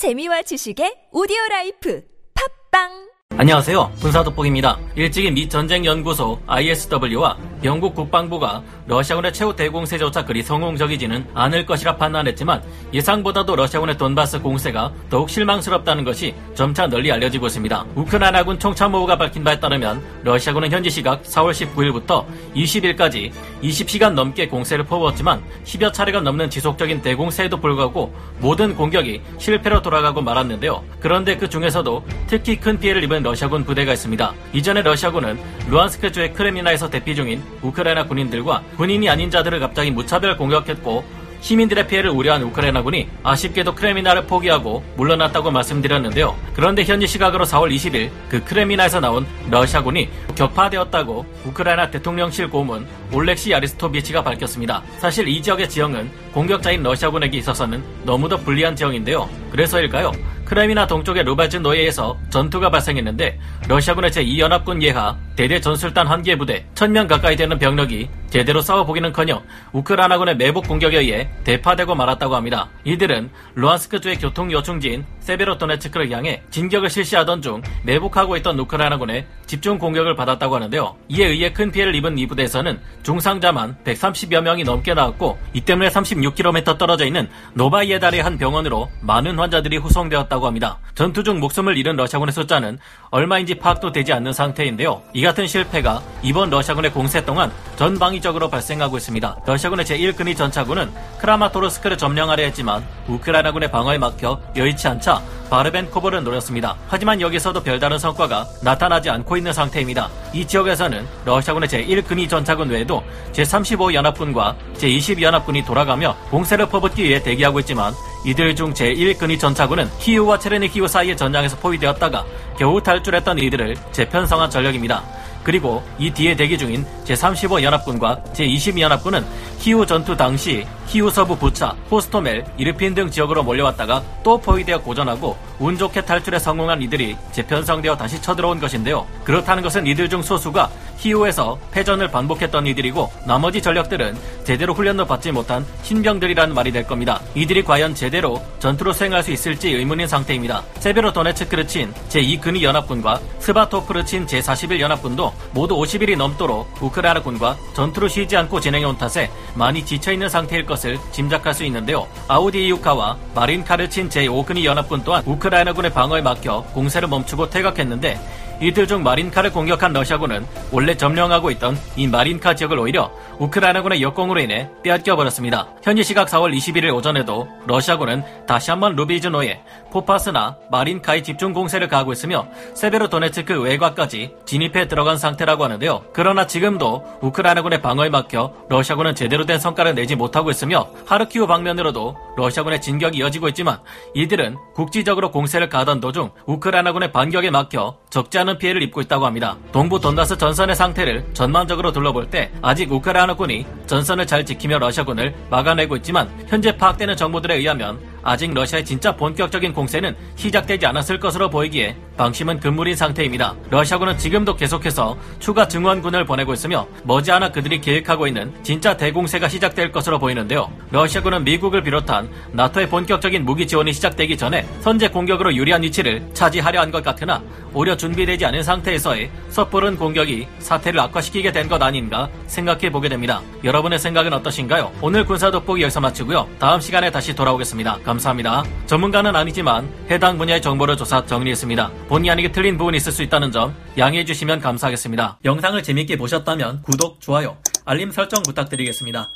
재미와 지식의 오디오 라이프 팟빵 안녕하세요. 군사돋보기입니다. 일찍이 미 전쟁 연구소 ISW와 영국 국방부가 러시아군의 최후 대공세 조차 그리 성공적이지는 않을 것이라 판단했지만 예상보다도 러시아군의 돈바스 공세가 더욱 실망스럽다는 것이 점차 널리 알려지고 있습니다. 우크라이나군 총참모부가 밝힌 바에 따르면 러시아군은 현지 시각 4월 19일부터 20일까지 20시간 넘게 공세를 퍼부었지만 10여 차례가 넘는 지속적인 대공세에도 불구하고 모든 공격이 실패로 돌아가고 말았는데요. 그런데 그 중에서도 특히 큰 피해를 입은 러시아군 부대가 있습니다. 이전에 러시아군은 루안스크주의 크레미나에서 대피 중인 우크라이나 군인들과 군인이 아닌 자들을 갑자기 무차별 공격했고 시민들의 피해를 우려한 우크라이나군이 아쉽게도 크레미나를 포기하고 물러났다고 말씀드렸는데요. 그런데 현지 시각으로 4월 20일 그 크레미나에서 나온 러시아군이 격파되었다고 우크라이나 대통령실 고문 올렉시 아리스토비치가 밝혔습니다. 사실 이 지역의 지형은 공격자인 러시아군에게 있어서는 너무도 불리한 지형인데요. 그래서일까요? 크레미나 동쪽의 루바즈 노예에서 전투가 발생했는데 러시아군의 제2연합군 예하 대대 전술단 한 개 부대 1000명 가까이 되는 병력이 제대로 싸워보기는커녕 우크라이나군의 매복 공격에 의해 대파되고 말았다고 합니다. 이들은 루한스크주의 교통 요충지인 세베로도네츠크를 향해 진격을 실시하던 중 매복하고 있던 우크라이나군의 집중 공격을 받았다고 하는데요. 이에 의해 큰 피해를 입은 이 부대에서는 중상자만 130여 명이 넘게 나왔고 이 때문에 36km 떨어져 있는 노보아이다르의 한 병원으로 많은 환자들이 후송되었다고 합니다. 전투 중 목숨을 잃은 러시아군의 숫자는 얼마인지 파악도 되지 않는 상태인데요. 이 같은 실패가 이번 러시아군의 공세 동안 전방위적으로 발생하고 있습니다. 러시아군의 제1근위 전차군은 크라마토르스크를 점령하려 했지만 우크라이나군의 방어에 막혀 여의치 않자 바르벤코버를 노렸습니다. 하지만 여기서도 별다른 성과가 나타나지 않고 있는 상태입니다. 이 지역에서는 러시아군의 제1근위 전차군 외에도 제35연합군과 제20연합군이 돌아가며 공세를 퍼붓기 위해 대기하고 있지만 이들 중 제1근위 전차군은 키우와 체르니히우 사이의 전장에서 포위되었다가 겨우 탈출했던 이들을 재편성한 전력입니다. 그리고 이 뒤에 대기 중인 제35연합군과 제22연합군은 키우 전투 당시 키우 서부 부차, 호스토멜, 이르핀 등 지역으로 몰려왔다가 또 포위되어 고전하고 운 좋게 탈출에 성공한 이들이 재편성되어 다시 쳐들어온 것인데요. 그렇다는 것은 이들 중 소수가 키우에서 패전을 반복했던 이들이고 나머지 전력들은 제대로 훈련도 받지 못한 신병들이라는 말이 될 겁니다. 이들이 과연 제대로 전투를 수행할 수 있을지 의문인 상태입니다. 세베로 도네츠크를 친 제2근위 연합군과 스바토프를 친 제41 연합군도 모두 50일이 넘도록 우크라이나군과 전투를 쉬지 않고 진행해온 탓에 많이 지쳐있는 상태일 것을 짐작할 수 있는데요. 아우디이우카와 마린카를 친 제5근위 연합군 또한 우크라이나군의 방어에 막혀 공세를 멈추고 퇴각했는데 이들 중 마린카를 공격한 러시아군은 원래 점령하고 있던 이 마린카 지역을 오히려 우크라이나군의 역공으로 인해 빼앗겨 버렸습니다. 현지 시각 4월 21일 오전에도 러시아군은 다시 한번 루비즈노에 포파스나 마린카의 집중 공세를 가하고 있으며 세베로도네츠크 외곽까지 진입해 들어간 상태라고 하는데요. 그러나 지금도 우크라이나군의 방어에 막혀 러시아군은 제대로 된 성과를 내지 못하고 있으며 하르키우 방면으로도 러시아군의 진격이 이어지고 있지만 이들은 국지적으로 공세를 가하던 도중 우크라이나군의 반격에 막혀 적지 않은 피해를 입고 있다고 합니다. 동부 돈다스 전선의 상태를 전반적으로 둘러볼 때 아직 우크라이나군이 전선을 잘 지키며 러시아군을 막아내고 있지만 현재 파악되는 정보들에 의하면 아직 러시아의 진짜 본격적인 공세는 시작되지 않았을 것으로 보이기에 방심은 금물인 상태입니다. 러시아군은 지금도 계속해서 추가 증원군을 보내고 있으며 머지않아 그들이 계획하고 있는 진짜 대공세가 시작될 것으로 보이는데요. 러시아군은 미국을 비롯한 나토의 본격적인 무기 지원이 시작되기 전에 선제 공격으로 유리한 위치를 차지하려 한 것 같으나 오히려 준비되지 않은 상태에서의 섣부른 공격이 사태를 악화시키게 된 것 아닌가 생각해 보게 됩니다. 여러분의 생각은 어떠신가요? 오늘 군사 돋보기 여기서 마치고요. 다음 시간에 다시 돌아오겠습니다. 감사합니다. 전문가는 아니지만 해당 분야의 정보를 조사 정리했습니다. 본의 아니게 틀린 부분이 있을 수 있다는 점 양해해 주시면 감사하겠습니다. 영상을 재밌게 보셨다면 구독, 좋아요, 알림 설정 부탁드리겠습니다.